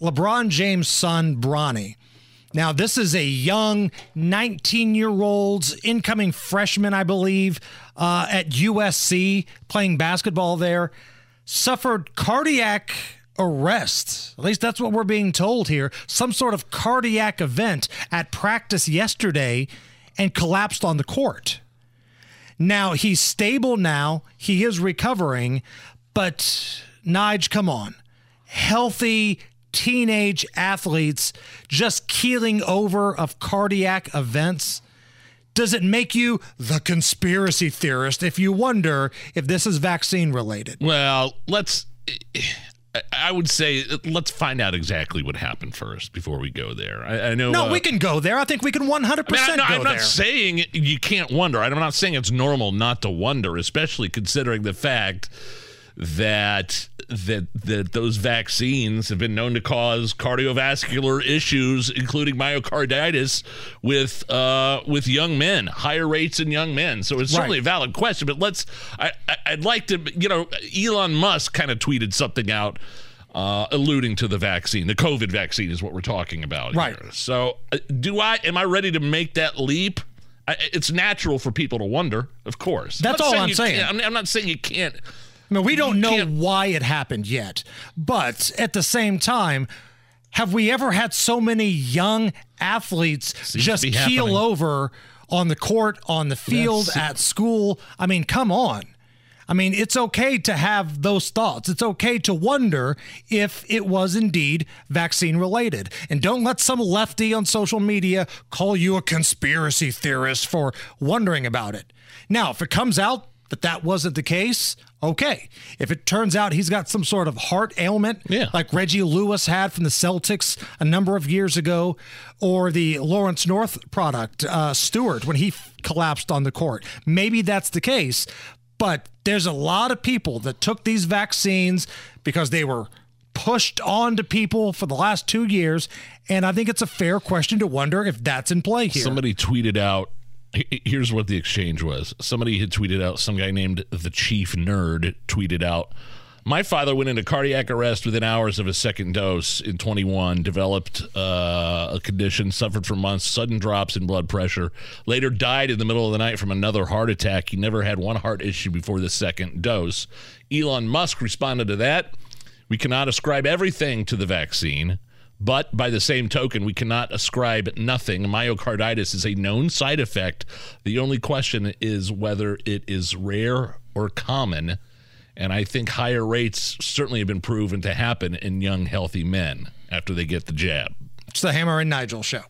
LeBron James' son, Bronny. Now, this is a young 19 year old incoming freshman, I believe, uh, at USC playing basketball there. Suffered cardiac arrest. At least that's what we're being told here. Some sort of cardiac event at practice yesterday and collapsed on the court. Now, he's stable now. He is recovering, but Nige, come on. Healthy teenage athletes just keeling over of cardiac events? Does it make you the conspiracy theorist if you wonder if this is vaccine related? Well, let's. I would say let's find out exactly what happened first before we go there. I, I know. No, uh, we can go there. I think we can 100% I mean, I, no, go I'm there. not saying you can't wonder. I'm not saying it's normal not to wonder, especially considering the fact that that that those vaccines have been known to cause cardiovascular issues, including myocarditis, with uh, with young men, higher rates in young men. So it's certainly Right. a valid question. But let's. I, I, I'd like to. You know, Elon Musk kind of tweeted something out. Uh, alluding to the vaccine, the COVID vaccine is what we're talking about Right. here. So, uh, do I? Am I ready to make that leap? I, it's natural for people to wonder, of course. That's not all I'm saying. I'm, I'm not saying you can't. I mean, we don't know why it happened yet. But at the same time, have we ever had so many young athletes Seems just keel happening. over on the court, on the field, That's- at school? I mean, come on. I mean, it's okay to have those thoughts. It's okay to wonder if it was indeed vaccine related. And don't let some lefty on social media call you a conspiracy theorist for wondering about it. Now, if it comes out that that wasn't the case, okay. If it turns out he's got some sort of heart ailment, Yeah. like Reggie Lewis had from the Celtics a number of years ago, or the Lawrence North product, uh, Stewart, when he f- collapsed on the court, maybe that's the case. But there's a lot of people that took these vaccines because they were pushed on to people for the last two years. And I think it's a fair question to wonder if that's in play here. Somebody tweeted out. He- Here's what the exchange was. Somebody had tweeted out. Some guy named the Chief Nerd tweeted out. My father went into cardiac arrest within hours of his second dose in 21, developed uh, a condition, suffered for months, sudden drops in blood pressure, later died in the middle of the night from another heart attack. He never had one heart issue before the second dose. Elon Musk responded to that. We cannot ascribe everything to the vaccine, but by the same token, we cannot ascribe nothing. Myocarditis is a known side effect. The only question is whether it is rare or common. And I think higher rates certainly have been proven to happen in young, healthy men after they get the jab. It's the Hammer and Nigel show.